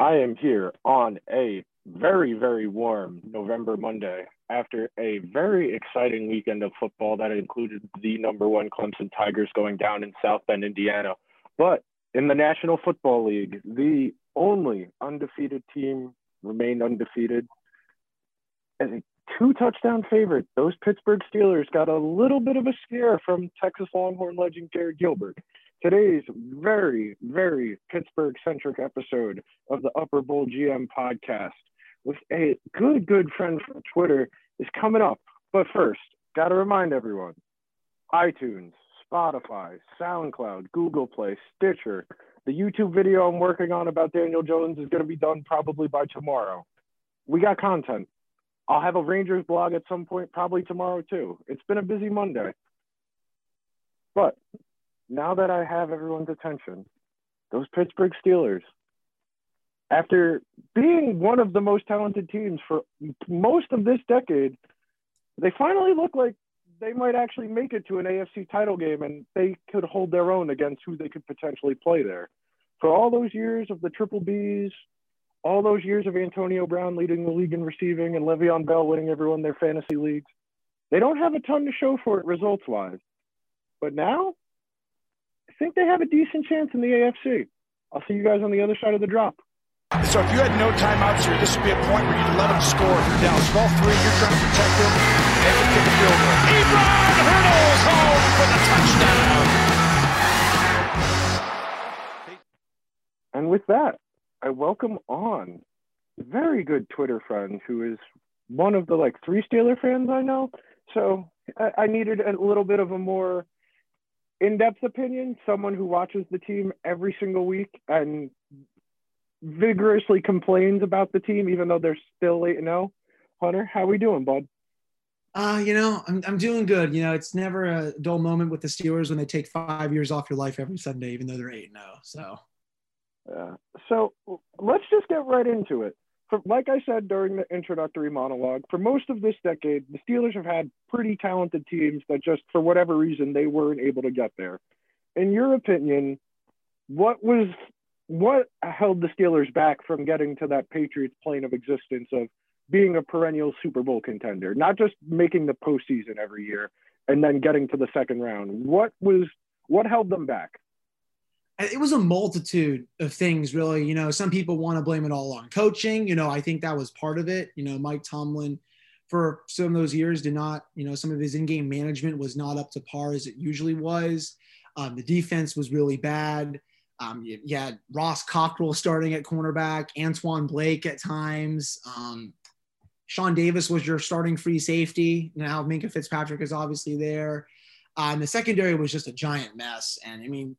I am here on a very, very warm November Monday after a very exciting weekend of football that included the number one Clemson Tigers going down in South Bend, Indiana. But in the National Football League, the only undefeated team remained undefeated. And a two touchdown favorite, those Pittsburgh Steelers got a little bit of a scare from Texas Longhorn legend Garrett Gilbert. Today's very, very Pittsburgh centric episode of the Upper Bowl GM podcast with a good, good friend from Twitter is coming up. But first, got to remind everyone iTunes, Spotify, SoundCloud, Google Play, Stitcher. The YouTube video I'm working on about Daniel Jones is going to be done probably by tomorrow. We got content. I'll have a Rangers blog at some point, probably tomorrow too. It's been a busy Monday. But now that I have everyone's attention, those Pittsburgh Steelers, after being one of the most talented teams for most of this decade, they finally look like they might actually make it to an AFC title game and they could hold their own against who they could potentially play there. For all those years of the triple Bs, all those years of Antonio Brown leading the league in receiving and Le'Veon Bell winning everyone their fantasy leagues, they don't have a ton to show for it results wise. But now, think they have a decent chance in the AFC. I'll see you guys on the other side of the drop. So if you had no timeouts here, this would be a point where you'd let them score. If you're down 12 3, you're trying to protect them. They can kick a field goal. Ebron hurdles home for the touchdown. And with that, I welcome on a very good Twitter friend who is one of the like three Steeler fans I know. So I, I needed a little bit of a more in-depth opinion, someone who watches the team every single week and vigorously complains about the team, even though they're still 8 0. Hunter, how are we doing, bud? Uh, you know, I'm, I'm doing good. You know, it's never a dull moment with the Steelers when they take five years off your life every Sunday, even though they're 8 and 0. So, uh, so let's just get right into it. For, like I said during the introductory monologue, for most of this decade, the Steelers have had pretty talented teams that just, for whatever reason, they weren't able to get there. In your opinion, what was what held the Steelers back from getting to that Patriots plane of existence of being a perennial Super Bowl contender, not just making the postseason every year and then getting to the second round? What was what held them back? It was a multitude of things, really. You know, some people want to blame it all on coaching. You know, I think that was part of it. You know, Mike Tomlin, for some of those years, did not, you know, some of his in game management was not up to par as it usually was. Um, the defense was really bad. Um, you, you, had Ross Cockrell starting at cornerback, Antwon Blake at times. Um, Sean Davis was your starting free safety. Now Minkah Fitzpatrick is obviously there. Uh, and the secondary was just a giant mess. And I mean,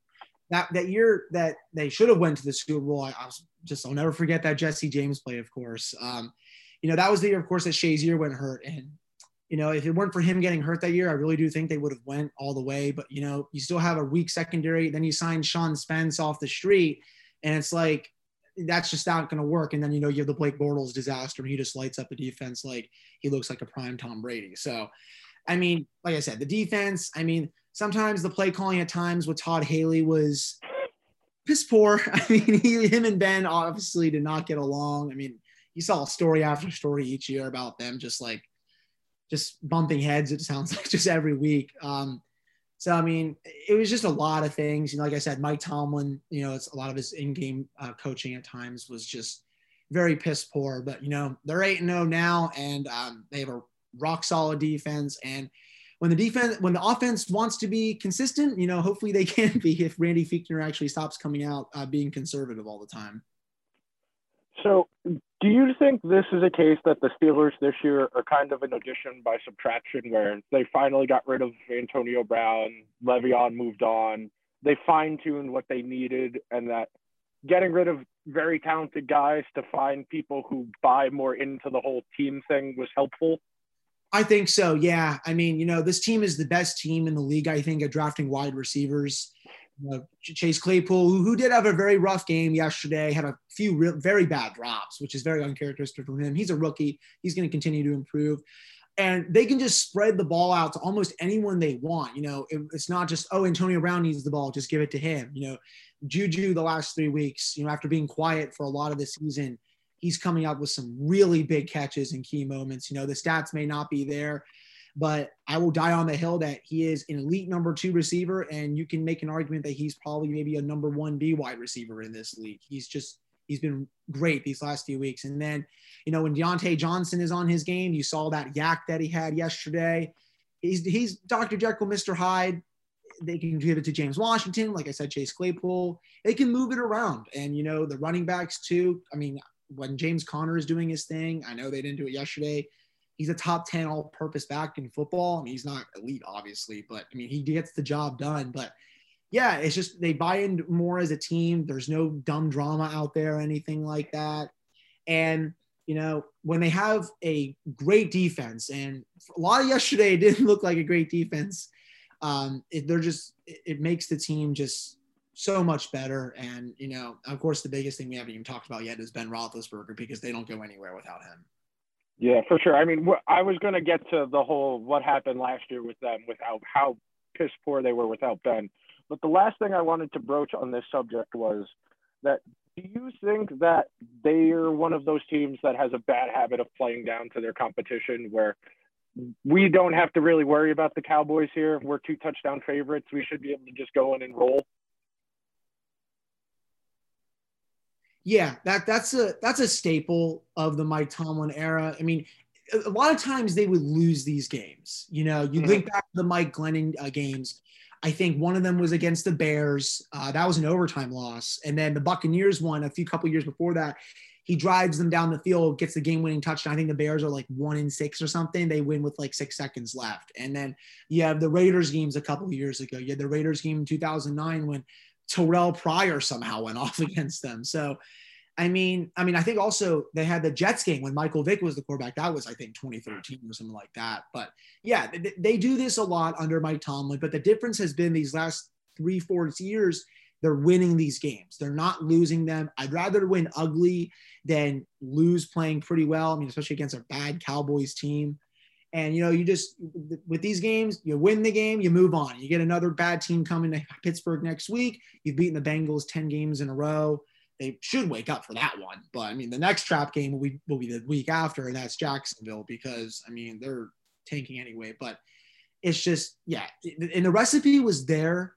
that, that year that they should have went to the Super Bowl, I, I was just, I'll never forget that Jesse James play, of course. Um, you know, that was the year, of course, that Shazier went hurt. And you know, if it weren't for him getting hurt that year, I really do think they would have went all the way. But you know, you still have a weak secondary. Then you sign Sean Spence off the street, and it's like that's just not going to work. And then you know you have the Blake Bortles disaster, and he just lights up the defense like he looks like a prime Tom Brady. So, I mean, like I said, the defense. I mean, sometimes the play calling at times with Todd Haley was piss poor. I mean, he, him and Ben obviously did not get along. I mean, you saw story after story each year about them just like just bumping heads. It sounds like just every week. Um, so I mean, it was just a lot of things. You know, like I said, Mike Tomlin. You know, it's a lot of his in-game uh, coaching at times was just very piss poor. But you know, they're eight and zero oh now, and um, they have a rock solid defense. And when the defense, when the offense wants to be consistent, you know, hopefully they can be if Randy Fichtner actually stops coming out uh, being conservative all the time. So, do you think this is a case that the Steelers this year are kind of an addition by subtraction, where they finally got rid of Antonio Brown, Le'Veon moved on, they fine tuned what they needed, and that getting rid of very talented guys to find people who buy more into the whole team thing was helpful? I think so. Yeah. I mean, you know, this team is the best team in the league, I think, at drafting wide receivers. Chase Claypool, who, who, did have a very rough game yesterday, had a few real, very bad drops, which is very uncharacteristic for him. He's a rookie. He's going to continue to improve. and they can just spread the ball out to almost anyone they want. You know, it, it's not just oh Antonio Brown needs the ball, just give it to him. You know, Juju the last three weeks, you know, after being quiet for a lot of the season, he's coming up with some really big catches in key moments. You know, the stats may not be there, but I will die on the hill that he is an elite number two receiver, and you can make an argument that he's probably maybe a number one B wide receiver in this league. He's just he's been great these last few weeks. And then, you know, when Diontae Johnson is on his game, you saw that YAC that he had yesterday. He's he's Dr. Jekyll, Mr. Hyde. They can give it to James Washington, like I said, Chase Claypool. They can move it around, and you know the running backs too. I mean, when James Conner is doing his thing, I know they didn't do it yesterday. He's a top 10 all purpose back in football. I mean, he's not elite, obviously, but I mean, he gets the job done. But yeah, it's just they buy in more as a team. There's no dumb drama out there, or anything like that. And you know, when they have a great defense, and a lot of yesterday didn't look like a great defense. Um, it, they're just it, it makes the team just so much better. And you know, of course, the biggest thing we haven't even talked about yet is Ben Roethlisberger because they don't go anywhere without him. Yeah, for sure. I mean, I was going to get to the whole what happened last year with them, without how piss poor they were without Ben. But the last thing I wanted to broach on this subject was that do you think that they're one of those teams that has a bad habit of playing down to their competition where we don't have to really worry about the Cowboys here? We're two touchdown favorites. We should be able to just go in and roll. Yeah, that that's a that's a staple of the Mike Tomlin era. I mean, a lot of times they would lose these games. You know, you mm-hmm. link back to the Mike Glennon uh, games I think one of them was against the Bears. Uh, that was an overtime loss. And then the Buccaneers won a few couple years before that. He drives them down the field, gets the game-winning touchdown. I think the Bears are like one in six or something. They win with like six seconds left. And then you have the Raiders games a couple years ago. You had the Raiders game in 2009 when Terrell Pryor somehow went off against them. So I mean, I mean, I think also they had the Jets game when Michael Vick was the quarterback. That was, I think, 2013 or something like that. But yeah, they, they do this a lot under Mike Tomlin. But the difference has been these last three, four years, they're winning these games. They're not losing them. I'd rather win ugly than lose playing pretty well. I mean, especially against a bad Cowboys team. And you know, you just with these games, you win the game, you move on. You get another bad team coming to Pittsburgh next week. You've beaten the Bengals 10 games in a row they should wake up for that one. But I mean, the next trap game will be will be the week after, and that's Jacksonville because I mean they're tanking anyway. But it's just yeah, and the recipe was there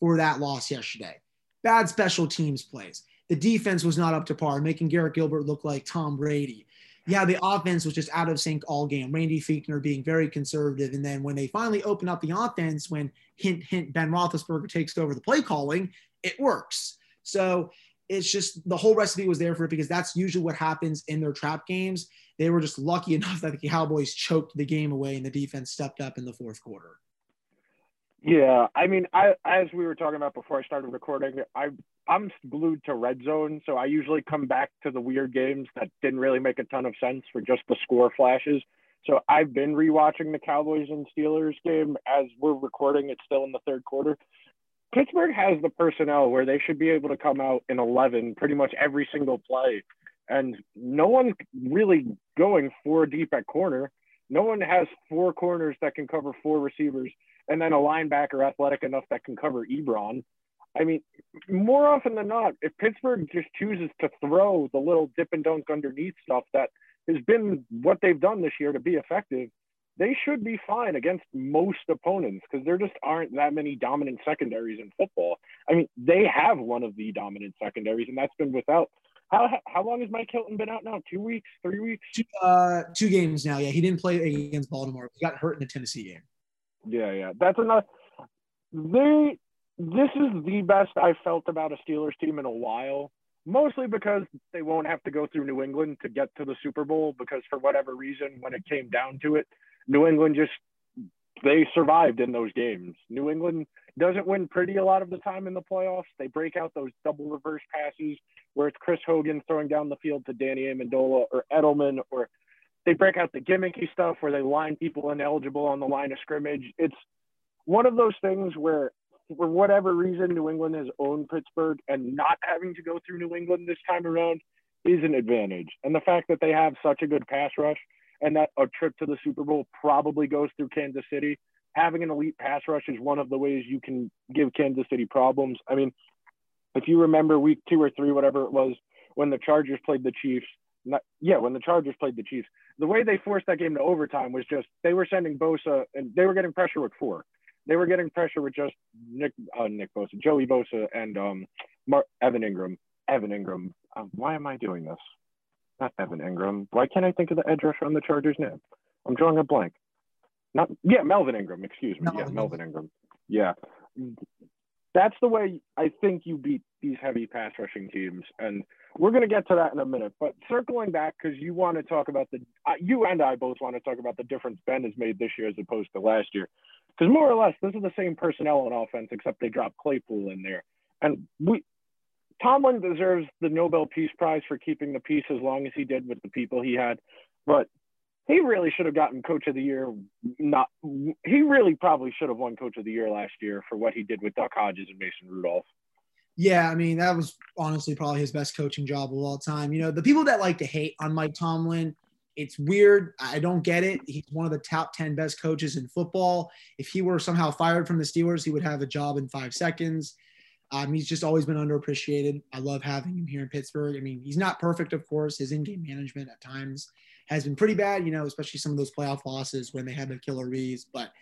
for that loss yesterday. Bad special teams plays. The defense was not up to par, making Garrett Gilbert look like Tom Brady. Yeah, the offense was just out of sync all game. Randy Fichtner being very conservative, and then when they finally open up the offense, when hint hint Ben Roethlisberger takes over the play calling, it works. So it's just the whole recipe was there for it because that's usually what happens in their trap games. They were just lucky enough that the Cowboys choked the game away and the defense stepped up in the fourth quarter. Yeah, I mean, I as we were talking about before I started recording, I I'm glued to red zone, so I usually come back to the weird games that didn't really make a ton of sense for just the score flashes. So I've been rewatching the Cowboys and Steelers game as we're recording. It's still in the third quarter, Pittsburgh has the personnel where they should be able to come out in 11 pretty much every single play. And no one's really going four deep at corner. No one has four corners that can cover four receivers and then a linebacker athletic enough that can cover Ebron. I mean, more often than not, if Pittsburgh just chooses to throw the little dip and dunk underneath stuff that has been what they've done this year to be effective, they should be fine against most opponents because there just aren't that many dominant secondaries in football. I mean, they have one of the dominant secondaries, and that's been without. How, how long has Mike Hilton been out now? Two weeks, three weeks? Two, uh, two games now. Yeah, he didn't play against Baltimore. He got hurt in the Tennessee game. Yeah, yeah, that's enough. They this is the best I felt about a Steelers team in a while. Mostly because they won't have to go through New England to get to the Super Bowl because for whatever reason, when it came down to it, New England just they survived in those games. New England doesn't win pretty a lot of the time in the playoffs. They break out those double reverse passes where it's Chris Hogan throwing down the field to Danny Amendola or Edelman, or they break out the gimmicky stuff where they line people ineligible on the line of scrimmage. It's one of those things where, for whatever reason, New England has owned Pittsburgh and not having to go through New England this time around is an advantage. And the fact that they have such a good pass rush and that a trip to the Super Bowl probably goes through Kansas City. Having an elite pass rush is one of the ways you can give Kansas City problems. I mean, if you remember week two or three, whatever it was, when the Chargers played the Chiefs, not, yeah, when the Chargers played the Chiefs, the way they forced that game to overtime was just they were sending Bosa and they were getting pressure with four. They were getting pressure with just Nick, uh, Nick Bosa, Joey Bosa, and um, Mark, Evan Ingram. Evan Engram. Um, why am I doing this? Not Evan Ingram. Why can't I think of the edge rusher on the Chargers' name? I'm drawing a blank. Not yeah, Melvin Ingram. Excuse me. Melvin. Yeah, Melvin Ingram. Yeah, that's the way I think you beat these heavy pass rushing teams, and we're going to get to that in a minute. But circling back, because you want to talk about the, uh, you and I both want to talk about the difference Ben has made this year as opposed to last year, because more or less this is the same personnel on offense, except they dropped Claypool in there, and we. Tomlin deserves the Nobel Peace Prize for keeping the peace as long as he did with the people he had, but he really should have gotten coach of the year. Not he really probably should have won coach of the year last year for what he did with Duck Hodges and Mason Rudolph. Yeah, I mean that was honestly probably his best coaching job of all time. You know, the people that like to hate on Mike Tomlin, it's weird. I don't get it. He's one of the top 10 best coaches in football. If he were somehow fired from the Steelers, he would have a job in 5 seconds. Um, he's just always been underappreciated. I love having him here in Pittsburgh. I mean, he's not perfect, of course. His in-game management at times has been pretty bad, you know, especially some of those playoff losses when they had the killer Reeves, but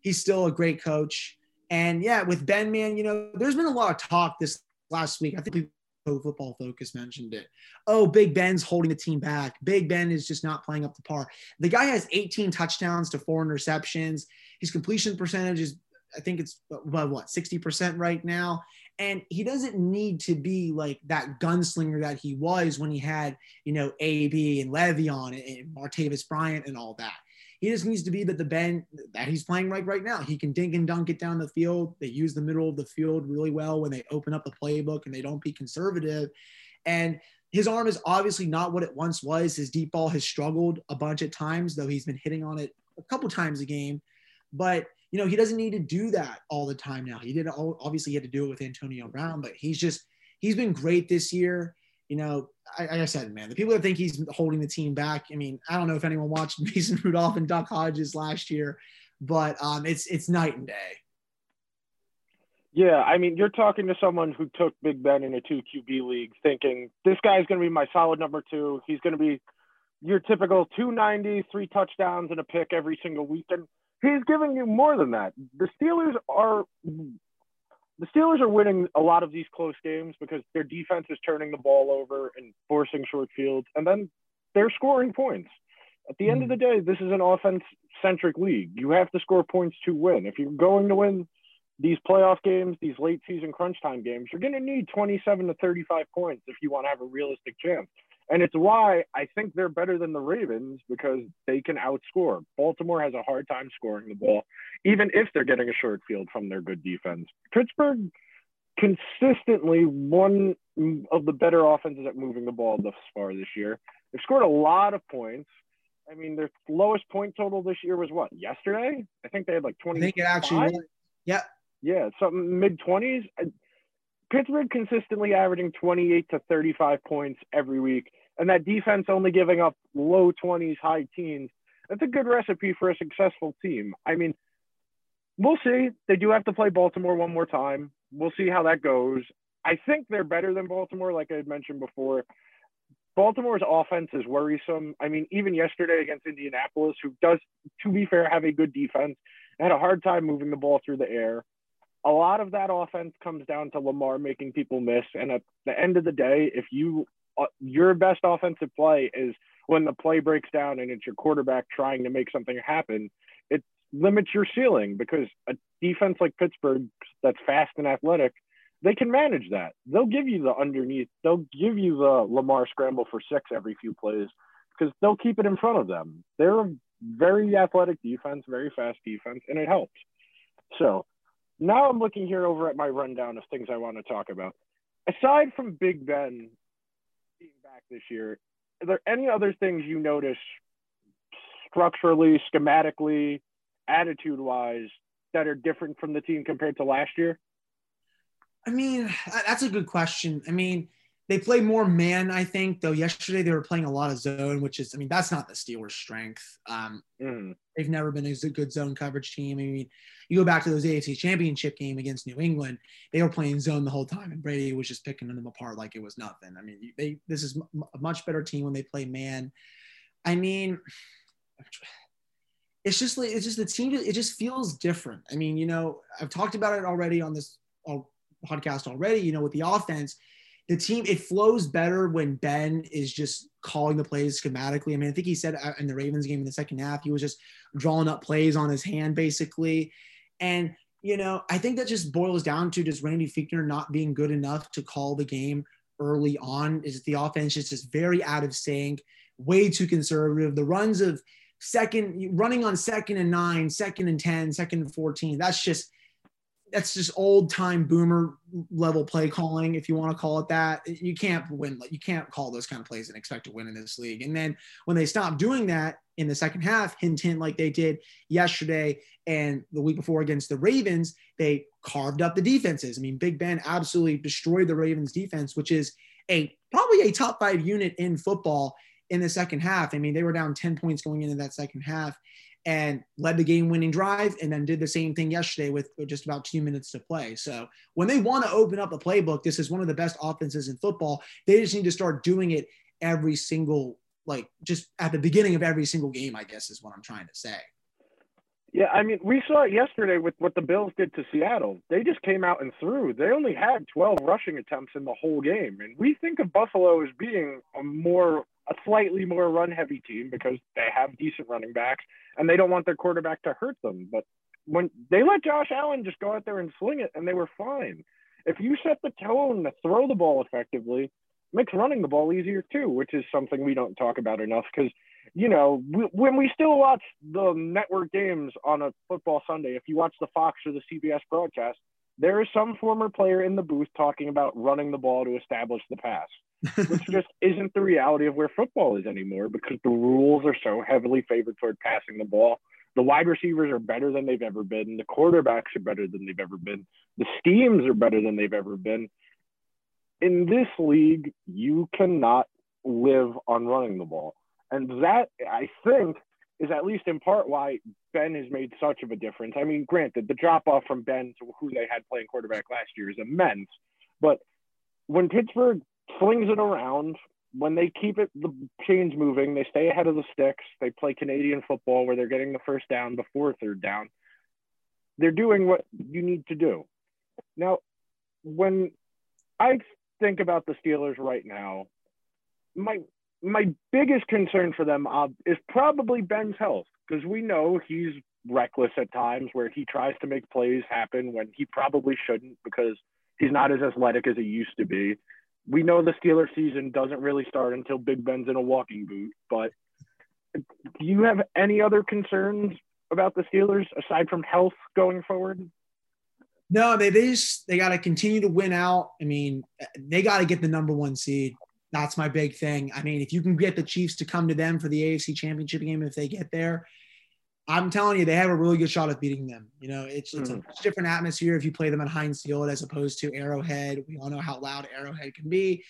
he's still a great coach. And yeah, with Ben, man, you know, there's been a lot of talk this last week. I think Pro Football Focus mentioned it. Oh, Big Ben's holding the team back. Big Ben is just not playing up to par. The guy has 18 touchdowns to four interceptions. His completion percentage is, I think it's about what, 60% right now. And he doesn't need to be like that gunslinger that he was when he had, you know, AB and Le'Veon and Martavis Bryant and all that. He just needs to be that the Ben that he's playing right right now. He can dink and dunk it down the field. They use the middle of the field really well when they open up the playbook and they don't be conservative. And his arm is obviously not what it once was. His deep ball has struggled a bunch of times, though he's been hitting on it a couple times a game. But you know, he doesn't need to do that all the time now. He did obviously he had to do it with Antonio Brown, but he's just he's been great this year. You know, I, like I said, man, the people that think he's holding the team back. I mean, I don't know if anyone watched Mason Rudolph and Duck Hodges last year, but um, it's it's night and day. Yeah, I mean, you're talking to someone who took Big Ben in a two QB league, thinking this guy's going to be my solid number two. He's going to be your typical 290, three touchdowns and a pick every single week. And he's giving you more than that. The Steelers are the Steelers are winning a lot of these close games because their defense is turning the ball over and forcing short fields, and then they're scoring points. At the end of the day, this is an offense centric league. You have to score points to win. If you're going to win these playoff games, these late season crunch time games, you're going to need 27 to 35 points if you want to have a realistic chance. And it's why I think they're better than the Ravens because they can outscore. Baltimore has a hard time scoring the ball, even if they're getting a short field from their good defense. Pittsburgh consistently one of the better offenses at moving the ball thus far this year. They've scored a lot of points. I mean, their lowest point total this year was what? Yesterday? I think they had like 20. I think it actually was. Yeah. Yeah, something mid 20s. Pittsburgh consistently averaging 28 to 35 points every week, and that defense only giving up low 20s, high teens. That's a good recipe for a successful team. I mean, we'll see. They do have to play Baltimore one more time. We'll see how that goes. I think they're better than Baltimore, like I had mentioned before. Baltimore's offense is worrisome. I mean, even yesterday against Indianapolis, who does, to be fair, have a good defense, had a hard time moving the ball through the air a lot of that offense comes down to Lamar making people miss. And at the end of the day, if you uh, your best offensive play is when the play breaks down and it's your quarterback trying to make something happen, it limits your ceiling because a defense like Pittsburgh that's fast and athletic, they can manage that. They'll give you the underneath, they'll give you the Lamar scramble for six every few plays because they'll keep it in front of them. They're a very athletic defense, very fast defense, and it helps. So now I'm looking here over at my rundown of things I want to talk about. Aside from Big Ben being back this year, are there any other things you notice structurally, schematically, attitude wise that are different from the team compared to last year? I mean, that's a good question. I mean, they play more man, I think. Though yesterday they were playing a lot of zone, which is, I mean, that's not the Steelers' strength. Um, mm. They've never been a good zone coverage team. I mean, you go back to those AFC Championship game against New England, they were playing zone the whole time, and Brady was just picking them apart like it was nothing. I mean, they this is a much better team when they play man. I mean, it's just like it's just the team. It just feels different. I mean, you know, I've talked about it already on this podcast already. You know, with the offense the team it flows better when Ben is just calling the plays schematically. I mean, I think he said uh, in the Ravens game in the second half, he was just drawing up plays on his hand basically. And you know, I think that just boils down to just Randy Fichtner not being good enough to call the game early on. Is the offense is just very out of sync, way too conservative. The runs of second running on second and nine, second and 10, second and 14. That's just that's just old time boomer level play calling, if you want to call it that. You can't win. You can't call those kind of plays and expect to win in this league. And then when they stop doing that in the second half, hint hint, like they did yesterday and the week before against the Ravens, they carved up the defenses. I mean, Big Ben absolutely destroyed the Ravens defense, which is a probably a top five unit in football in the second half. I mean, they were down 10 points going into that second half and led the game winning drive and then did the same thing yesterday with just about two minutes to play. So when they want to open up the playbook, this is one of the best offenses in football. They just need to start doing it every single, like just at the beginning of every single game, I guess is what I'm trying to say. Yeah, I mean, we saw it yesterday with what the Bills did to Seattle. They just came out and threw. They only had 12 rushing attempts in the whole game. And we think of Buffalo as being a more a slightly more run heavy team because they have decent running backs and they don't want their quarterback to hurt them. But when they let Josh Allen just go out there and sling it and they were fine. If you set the tone to throw the ball effectively, makes running the ball easier too, which is something we don't talk about enough because you know, we, when we still watch the network games on a football Sunday, if you watch the Fox or the CBS broadcast, there is some former player in the booth talking about running the ball to establish the pass which just isn't the reality of where football is anymore because the rules are so heavily favored toward passing the ball. The wide receivers are better than they've ever been. The quarterbacks are better than they've ever been. The schemes are better than they've ever been. In this league, you cannot live on running the ball. And that, I think, is at least in part why Ben has made such of a difference. I mean, granted, the drop off from Ben to who they had playing quarterback last year is immense. But when Pittsburgh flings it around. When they keep it the chains moving, they stay ahead of the sticks. They play Canadian football where they're getting the first down before third down. They're doing what you need to do. Now, when I think about the Steelers right now, my my biggest concern for them uh, is probably Ben's health because we know he's reckless at times where he tries to make plays happen when he probably shouldn't because he's not as athletic as he used to be we know the Steeler season doesn't really start until Big Ben's in a walking boot. But do you have any other concerns about the Steelers aside from health going forward? No, they, they just they got to continue to win out. I mean, they got to get the number one seed. That's my big thing. I mean, if you can get the Chiefs to come to them for the AFC Championship game, if they get there, I'm telling you, they have a really good shot at beating them. You know, it's, it's mm. a different atmosphere if you play them at Heinz Field as opposed to Arrowhead. We all know how loud Arrowhead can be.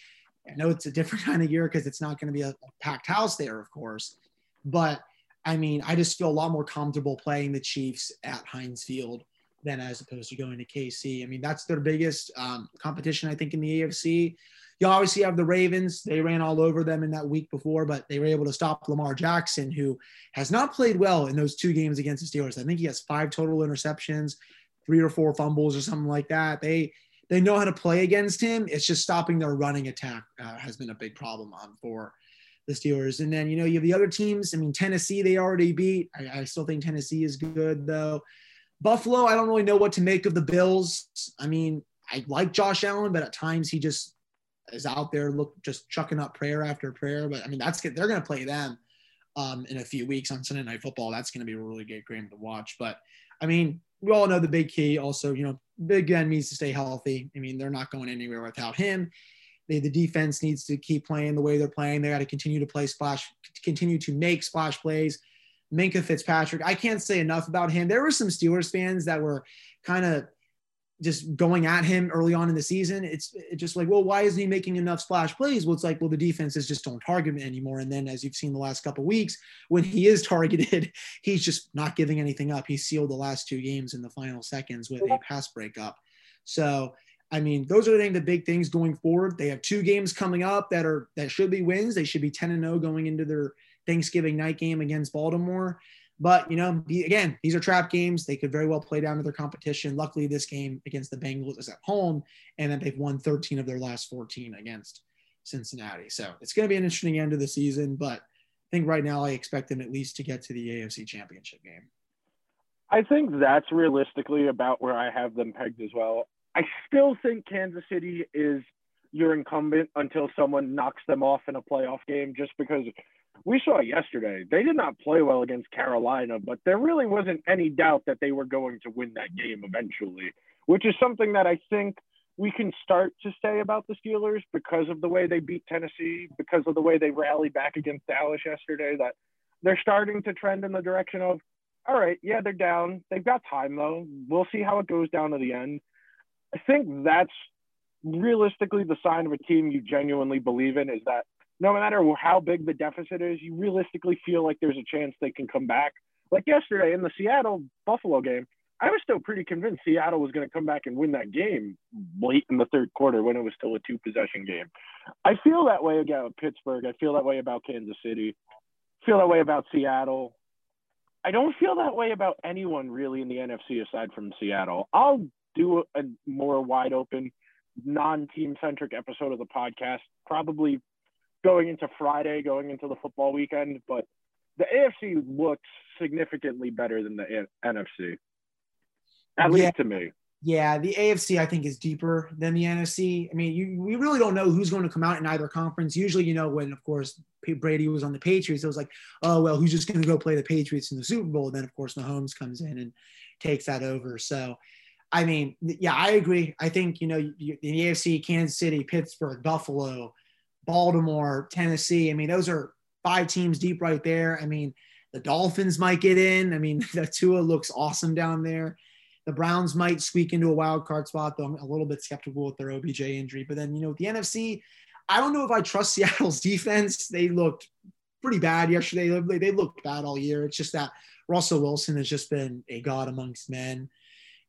I know it's a different kind of year because it's not going to be a, a packed house there, of course. But I mean, I just feel a lot more comfortable playing the Chiefs at Heinz Field than as opposed to going to KC. I mean, that's their biggest um, competition, I think, in the AFC. You obviously have the Ravens. They ran all over them in that week before, but they were able to stop Lamar Jackson, who has not played well in those two games against the Steelers. I think he has five total interceptions, three or four fumbles or something like that. They they know how to play against him. It's just stopping their running attack uh, has been a big problem for the Steelers. And then you know you have the other teams. I mean Tennessee they already beat. I, I still think Tennessee is good though. Buffalo, I don't really know what to make of the Bills. I mean, I like Josh Allen, but at times he just is out there, look just chucking up prayer after prayer. But I mean, that's good. they're going to play them um, in a few weeks on Sunday Night Football. That's going to be a really good game to watch. But I mean, we all know the big key. Also, you know, Big Ben needs to stay healthy. I mean, they're not going anywhere without him. They, the defense needs to keep playing the way they're playing. They got to continue to play splash, continue to make splash plays. Minkah Fitzpatrick, I can't say enough about him. There were some Steelers fans that were kind of just going at him early on in the season. It's, it's just like, well, why isn't he making enough splash plays? Well, it's like, well, the defenses just don't target him anymore. And then, as you've seen the last couple weeks, when he is targeted, he's just not giving anything up. He sealed the last two games in the final seconds with a pass breakup. So, I mean, those are the big things going forward. They have two games coming up that are that should be wins. They should be 10 and 0 going into their Thanksgiving night game against Baltimore. But, you know, again, these are trap games. They could very well play down to their competition. Luckily, this game against the Bengals is at home, and then they've won 13 of their last 14 against Cincinnati. So it's going to be an interesting end of the season. But I think right now I expect them at least to get to the AFC championship game. I think that's realistically about where I have them pegged as well. I still think Kansas City is your incumbent until someone knocks them off in a playoff game, just because we saw yesterday they did not play well against Carolina, but there really wasn't any doubt that they were going to win that game eventually, which is something that I think we can start to say about the Steelers because of the way they beat Tennessee, because of the way they rallied back against Dallas yesterday, that they're starting to trend in the direction of, all right, yeah, they're down. They've got time though. We'll see how it goes down to the end. I think that's realistically the sign of a team you genuinely believe in is that no matter how big the deficit is, you realistically feel like there's a chance they can come back. Like yesterday in the Seattle Buffalo game, I was still pretty convinced Seattle was going to come back and win that game late in the third quarter when it was still a two possession game. I feel that way about Pittsburgh. I feel that way about Kansas City. I feel that way about Seattle. I don't feel that way about anyone really in the NFC aside from Seattle. I'll do a more wide open, non team centric episode of the podcast, probably going into Friday, going into the football weekend, but the AFC looks significantly better than the NFC, at yeah. least to me. Yeah, the AFC I think is deeper than the NFC. I mean, you, we really don't know who's going to come out in either conference. Usually, you know, when of course Brady was on the Patriots, it was like, oh well, who's just going to go play the Patriots in the Super Bowl? And then of course Mahomes comes in and takes that over. So, I mean, yeah, I agree. I think you know, the AFC, Kansas City, Pittsburgh, Buffalo, Baltimore, Tennessee. I mean, those are five teams deep right there. I mean, the Dolphins might get in. I mean, the Tua looks awesome down there. The Browns might squeak into a wild card spot, though I'm a little bit skeptical with their OBJ injury. But then, you know, the NFC, I don't know if I trust Seattle's defense. They looked pretty bad yesterday. They, they looked bad all year. It's just that Russell Wilson has just been a god amongst men.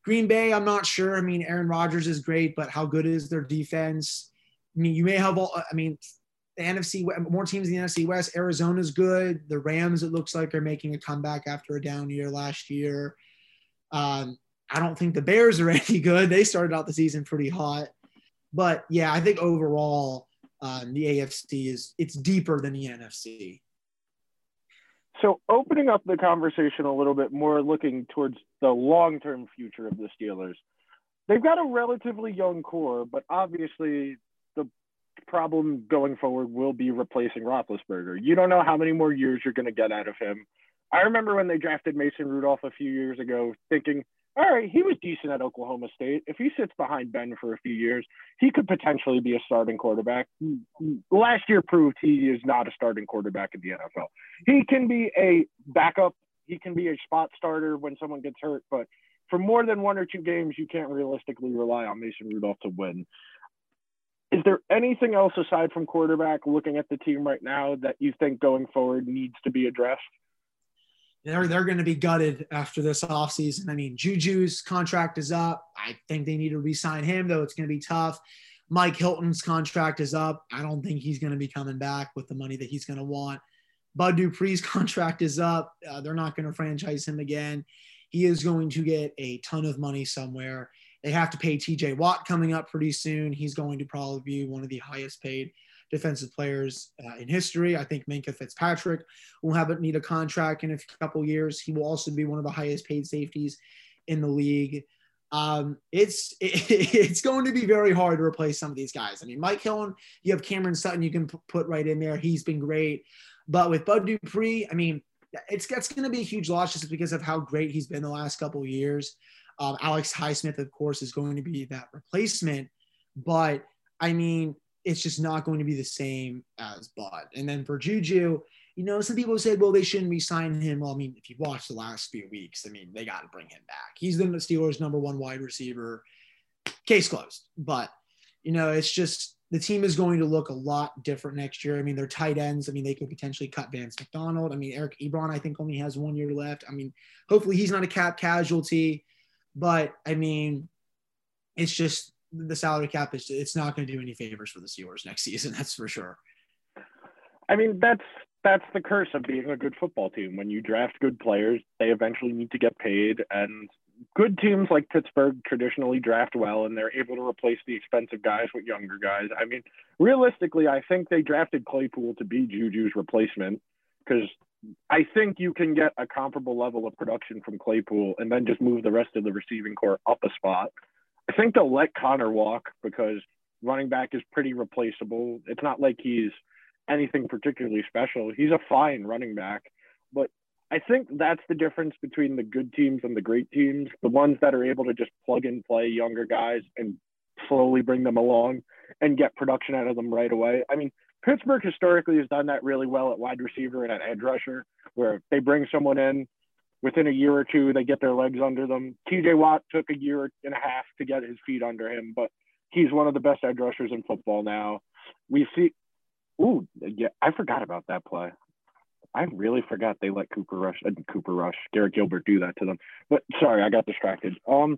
Green Bay, I'm not sure. I mean, Aaron Rodgers is great, but how good is their defense? I mean, you may have all, I mean, the NFC, more teams in the NFC West. Arizona's good. The Rams, it looks like, are making a comeback after a down year last year. Um, I don't think the Bears are any good. They started out the season pretty hot. But yeah, I think overall, um, the AFC is it's deeper than the NFC. So opening up the conversation a little bit more, looking towards the long-term future of the Steelers. They've got a relatively young core, but obviously problem going forward will be replacing Roethlisberger. You don't know how many more years you're going to get out of him. I remember when they drafted Mason Rudolph a few years ago, thinking, all right, he was decent at Oklahoma State. If he sits behind Ben for a few years, he could potentially be a starting quarterback. Last year proved he is not a starting quarterback in the NFL. He can be a backup, he can be a spot starter when someone gets hurt, but for more than one or two games, you can't realistically rely on Mason Rudolph to win. Is there anything else aside from quarterback looking at the team right now that you think going forward needs to be addressed? They're, they're going to be gutted after this offseason. I mean, Juju's contract is up. I think they need to re sign him, though it's going to be tough. Mike Hilton's contract is up. I don't think he's going to be coming back with the money that he's going to want. Bud Dupree's contract is up. Uh, they're not going to franchise him again. He is going to get a ton of money somewhere. They have to pay TJ Watt coming up pretty soon. He's going to probably be one of the highest paid defensive players uh, in history. I think Minkah Fitzpatrick will have need a contract in a couple years. He will also be one of the highest paid safeties in the league. Um, it's it, it's going to be very hard to replace some of these guys. I mean, Mike Hilton, you have Cameron Sutton, you can p- put right in there. He's been great, but with Bud Dupree, I mean, it's that's going to be a huge loss just because of how great he's been the last couple years. Um, Alex Highsmith, of course, is going to be that replacement, but I mean, it's just not going to be the same as Bud. And then for Juju, you know, some people say, well, they shouldn't re-sign him. Well, I mean, if you watch the last few weeks, I mean, they got to bring him back. He's the Steelers' number one wide receiver. case closed. But you know, it's just the team is going to look a lot different next year. I mean, they're tight ends. I mean, they could potentially cut Vance McDonald. I mean, Eric Ebron, I think, only has one year left. I mean, hopefully he's not a cap casualty. But I mean, it's just the salary cap is it's not going to do any favors for the Steelers next season. That's for sure. I mean, that's that's the curse of being a good football team. When you draft good players, they eventually need to get paid, and good teams like Pittsburgh traditionally draft well, and they're able to replace the expensive guys with younger guys. I mean, realistically, I think they drafted Claypool to be Juju's replacement because I think you can get a comparable level of production from Claypool and then just move the rest of the receiving core up a spot. I think they'll let Conner walk because running back is pretty replaceable. It's not like he's anything particularly special. He's a fine running back, but I think that's the difference between the good teams and the great teams. The ones that are able to just plug and play younger guys and slowly bring them along and get production out of them right away. I mean, Pittsburgh historically has done that really well at wide receiver and at edge rusher, where they bring someone in within a year or two, they get their legs under them. TJ Watt took a year and a half to get his feet under him, but he's one of the best edge rushers in football now. We see Ooh, yeah, I forgot about that play. I really forgot they let Cooper Rush uh, Cooper Rush, Garrett Gilbert do that to them. But sorry, I got distracted. Um,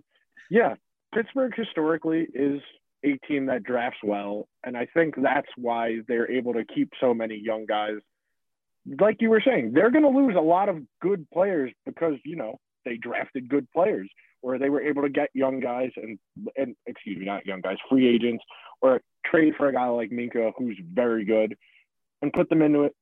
yeah, Pittsburgh historically is a team that drafts well, and I think that's why they're able to keep so many young guys. Like you were saying, they're going to lose a lot of good players because you know they drafted good players, or they were able to get young guys and and excuse me, not young guys, free agents, or trade for a guy like Minkah who's very good and put them into it.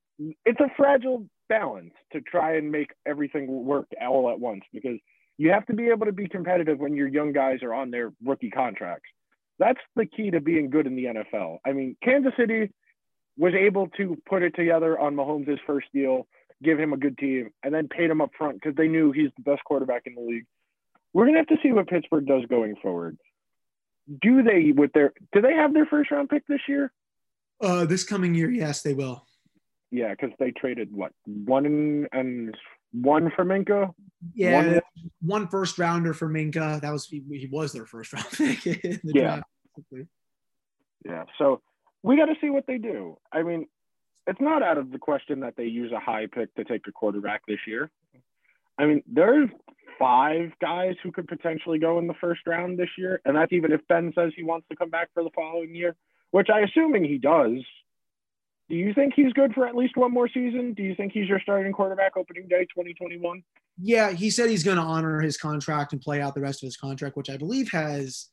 It's a fragile balance to try and make everything work all at once because you have to be able to be competitive when your young guys are on their rookie contracts. That's the key to being good in the NFL. I mean, Kansas City was able to put it together on Mahomes' first deal, give him a good team, and then paid him up front because they knew he's the best quarterback in the league. We're gonna have to see what Pittsburgh does going forward do they with their do they have their first round pick this year? Uh, this coming year, yes, they will. Yeah, because they traded what one and one for Minkah. Yeah, one, one first rounder for Minkah. That was he, he was their first round pick. yeah. Draft. Yeah. So we got to see what they do. I mean, it's not out of the question that they use a high pick to take a quarterback this year. I mean, there's five guys who could potentially go in the first round this year, and that's even if Ben says he wants to come back for the following year, which I assuming he does. Do you think he's good for at least one more season? Do you think he's your starting quarterback opening day 2021? Yeah, he said he's going to honor his contract and play out the rest of his contract, which I believe has,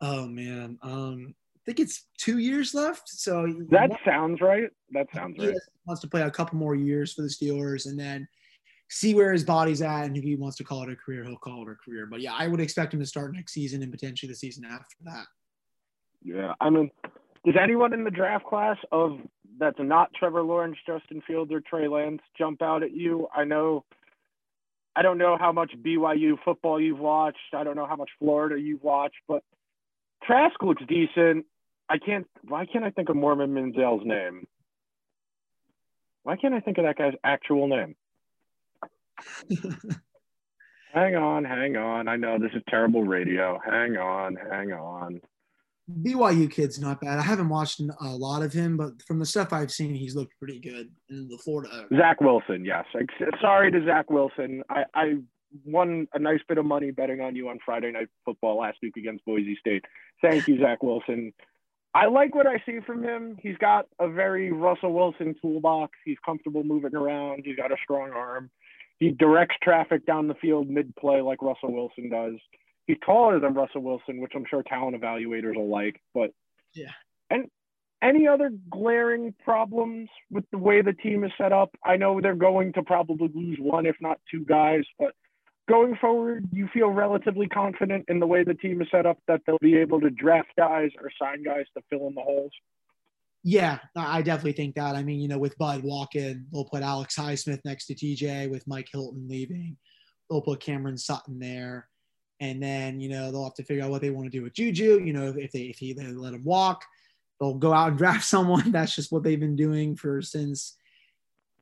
oh man, um, I think it's two years left. So that sounds right. That sounds right. Wants to play a couple more years for the Steelers, and then see where his body's at, and if he wants to call it a career, he'll call it a career. But yeah, I would expect him to start next season and potentially the season after that. Yeah, I mean, does anyone in the draft class of that's not Trevor Lawrence, Justin Fields, or Trey Lance jump out at you? I know. I don't know how much BYU football you've watched. I don't know how much Florida you've watched, but Trask looks decent. I can't. Why can't I think of Mormon Manziel's name? Why can't I think of that guy's actual name? hang on, hang on. I know this is terrible radio. Hang on, hang on. BYU kid's not bad. I haven't watched a lot of him, but from the stuff I've seen, he's looked pretty good in the Florida. Zach Wilson, yes. Sorry to Zach Wilson. I, I won a nice bit of money betting on you on Friday Night Football last week against Boise State. Thank you, Zach Wilson. I like what I see from him. He's got a very Russell Wilson toolbox. He's comfortable moving around. He's got a strong arm. He directs traffic down the field mid play like Russell Wilson does. He's taller than Russell Wilson, which I'm sure talent evaluators will like. But yeah. And any other glaring problems with the way the team is set up? I know they're going to probably lose one, if not two guys, but going forward, you feel relatively confident in the way the team is set up that they'll be able to draft guys or sign guys to fill in the holes? Yeah, I definitely think that. I mean, you know, with Bud walking, they'll put Alex Highsmith next to TJ with Mike Hilton leaving. They'll put Cameron Sutton there. And then, you know, they'll have to figure out what they want to do with Juju. You know, if they if he they let him walk, they'll go out and draft someone. That's just what they've been doing for since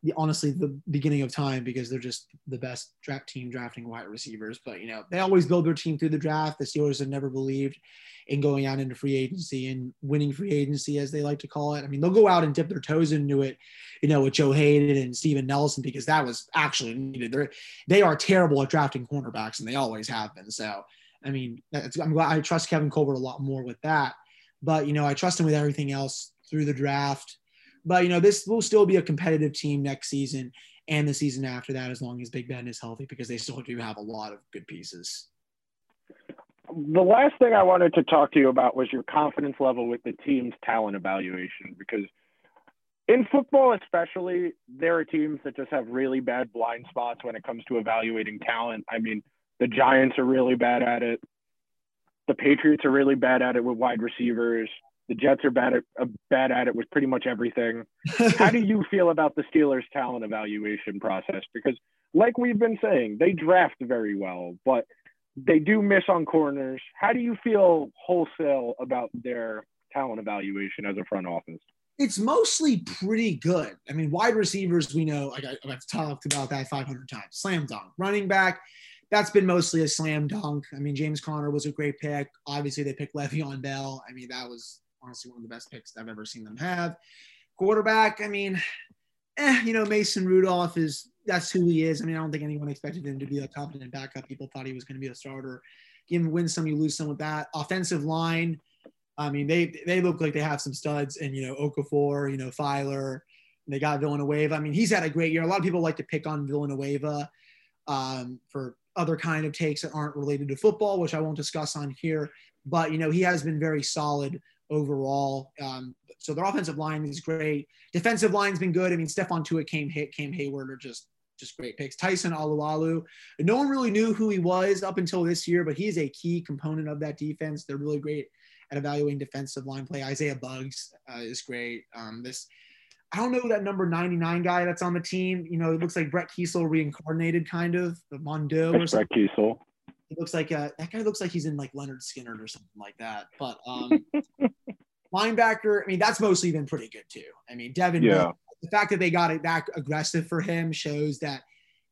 the, honestly the beginning of time because they're just the best draft team drafting wide receivers. But you know, they always build their team through the draft. The Steelers have never believed in going out into free agency and winning free agency, as they like to call it. I mean, they'll go out and dip their toes into it, you know, with Joe Haden and Steven Nelson because that was actually needed. They're they are terrible at drafting cornerbacks, and they always have been. So, I mean, I'm glad I trust Kevin Colbert a lot more with that. But you know, I trust him with everything else through the draft but you know, this will still be a competitive team next season and the season after that, as long as Big Ben is healthy, because they still do have a lot of good pieces. The last thing I wanted to talk to you about was your confidence level with the team's talent evaluation, because in football, especially, there are teams that just have really bad blind spots when it comes to evaluating talent. I mean, the Giants are really bad at it. The Patriots are really bad at it with wide receivers. The Jets are bad at uh, bad at it with pretty much everything. How do you feel about the Steelers' talent evaluation process? Because, like we've been saying, they draft very well, but they do miss on corners. How do you feel wholesale about their talent evaluation as a front office? It's mostly pretty good. I mean, wide receivers, we know, like I, have talked about that 500 times. Slam dunk. Running back, that's been mostly a slam dunk. I mean, James Conner was a great pick. Obviously, they picked Le'Veon Bell. I mean, that was honestly one of the best picks I've ever seen them have. Quarterback, I mean, eh, you know, Mason Rudolph is that's who he is. I mean, I don't think anyone expected him to be a competent backup. People thought he was going to be a starter. Him win some, you lose some with that. Offensive line, I mean, they they look like they have some studs, and you know, Okafor, you know, Feiler, They got Villanueva. I mean, he's had a great year. A lot of people like to pick on Villanueva um, for other kind of takes that aren't related to football, which I won't discuss on here. But you know, he has been very solid overall. Um, so their offensive line is great. Defensive line's been good. I mean, Stephon Tuitt came hit, Cam Heyward are just just great picks. Tyson Alualu, no one really knew who he was up until this year, but he's a key component of that defense. They're really great at evaluating defensive line play. Isaiah Buggs uh, is great. Um, this, I don't know that number 99 guy that's on the team. You know, it looks like Brett Keisel reincarnated, kind of the Mondo. Brett Keisel. He looks like uh, that guy looks like he's in like Lynyrd Skynyrd or something like that. But um, linebacker, I mean, that's mostly been pretty good too. I mean, Devin, yeah. the fact that they got it that aggressive for him shows that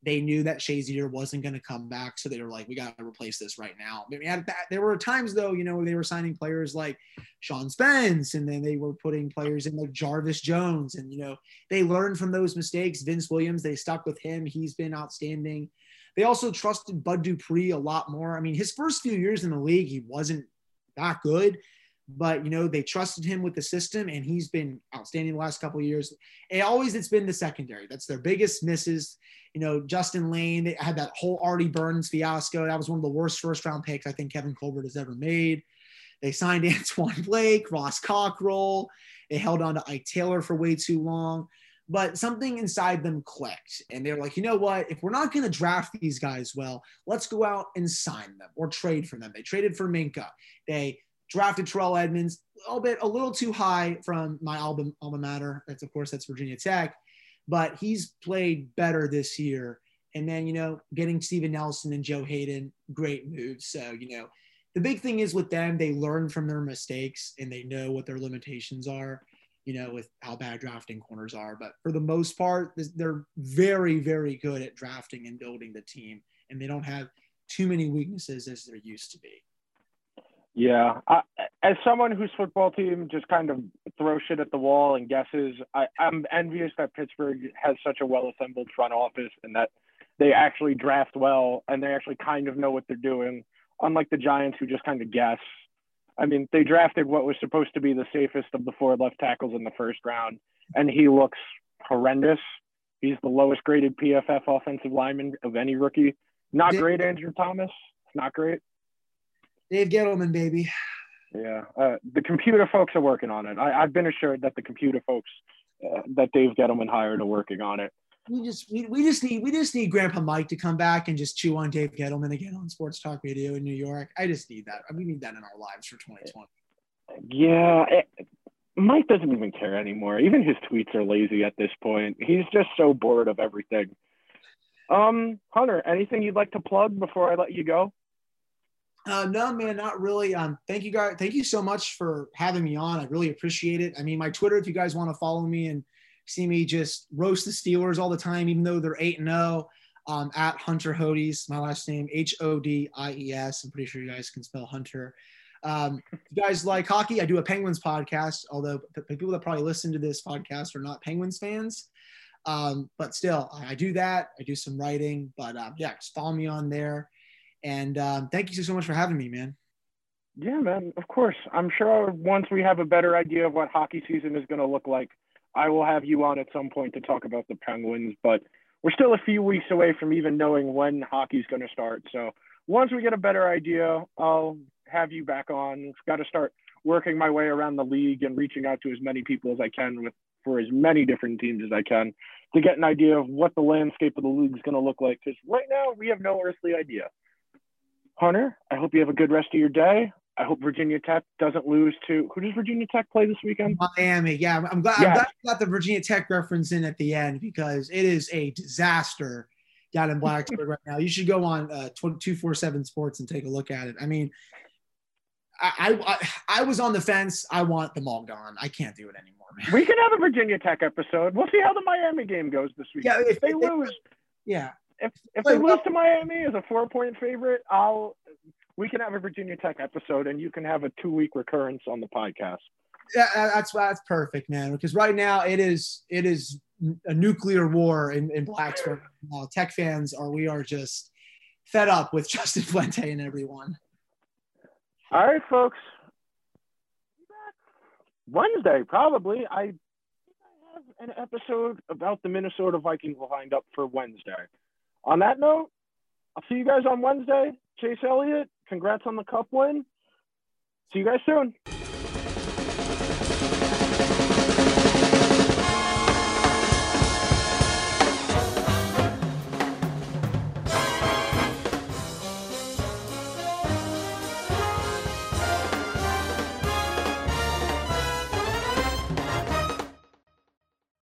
they knew that Shazier wasn't going to come back. So they were like, we got to replace this right now. I mean, that, there were times though, you know, they were signing players like Sean Spence and then they were putting players in like Jarvis Jones. And, you know, they learned from those mistakes. Vince Williams, they stuck with him. He's been outstanding. They also trusted Bud Dupree a lot more. I mean, his first few years in the league, he wasn't that good but you know they trusted him with the system and he's been outstanding the last couple of years. And always it's been the secondary. That's their biggest misses. You know justin Layne they had that whole artie burns fiasco. That was one of the worst first round picks i think kevin colbert has ever made. They signed Antwon blake ross cockrell. They held on to ike taylor for way too long but something inside them clicked and they're like you know what if we're not going to draft these guys well let's go out and sign them or trade for them they traded for minkah they drafted Terrell Edmunds a little bit, a little too high from my alma, alma mater. That's of course that's Virginia Tech, but he's played better this year. And then you know, getting Steven Nelson and Joe Haden great moves. So you know, the big thing is with them, they learn from their mistakes and they know what their limitations are. You know, with how bad drafting corners are, but for the most part, they're very, very good at drafting and building the team, and they don't have too many weaknesses as there used to be. Yeah, I, as someone whose football team just kind of throws shit at the wall and guesses, I, I'm envious that Pittsburgh has such a well assembled front office and that they actually draft well and they actually kind of know what they're doing. Unlike the Giants, who just kind of guess. I mean, they drafted what was supposed to be the safest of the four left tackles in the first round, and he looks horrendous. He's the lowest graded PFF offensive lineman of any rookie. Not great, Andrew Thomas. Not great. Dave Gettleman, baby. Yeah, uh, the computer folks are working on it. I, have been assured that the computer folks uh, that Dave Gettleman hired are working on it. We just we, we just need we just need Grandpa Mike to come back and just chew on Dave Gettleman again on Sports Talk Radio in New York. I just need that. We need that in our lives for 2020. Yeah, it, Mike doesn't even care anymore. Even his tweets are lazy at this point. He's just so bored of everything. Um, Hunter, anything you'd like to plug before I let you go? Uh, no, man, not really. Um, thank you guys. Thank you so much for having me on. I really appreciate it. I mean, my Twitter, if you guys want to follow me and see me just roast the Steelers all the time, even though they're 8 and 0. Um, at Hunter Hodies, my last name, H O D I E S. I'm pretty sure you guys can spell Hunter. Um, if you guys like hockey, I do a Penguins podcast, although the people that probably listen to this podcast are not Penguins fans. Um, but still, I do that. I do some writing, but um, yeah, just follow me on there. And um, thank you so much for having me, man. Yeah, man. Of course. I'm sure once we have a better idea of what hockey season is going to look like, I will have you on at some point to talk about the Penguins. But we're still a few weeks away from even knowing when hockey's going to start. So once we get a better idea, I'll have you back on. Got to start working my way around the league and reaching out to as many people as I can with for as many different teams as I can to get an idea of what the landscape of the league is going to look like. Because right now we have no earthly idea. Hunter, I hope you have a good rest of your day. I hope Virginia Tech doesn't lose to who does Virginia Tech play this weekend? Miami. Yeah, I'm glad, I'm glad you got the Virginia Tech reference in at the end because it is a disaster down in Blacksburg right now. You should go on uh, 247 Sports and take a look at it. I mean, I, I, I was on the fence. I want them all gone. I can't do it anymore, man. We can have a Virginia Tech episode. We'll see how the Miami game goes this week. Yeah, if, if they, if lose, yeah. If if they lose to Miami as a four point favorite, I'll we can have a Virginia Tech episode and you can have a two week recurrence on the podcast. Yeah, that's that's perfect, man. Because right now it is it is a nuclear war in, in Blacksburg. Now, Tech fans are we are just fed up with Justin Fuente and everyone. All right, folks. Wednesday, probably. I have an episode about the Minnesota Vikings lined up for Wednesday. On that note, I'll see you guys on Wednesday. Chase Elliott, congrats on the cup win. See you guys soon.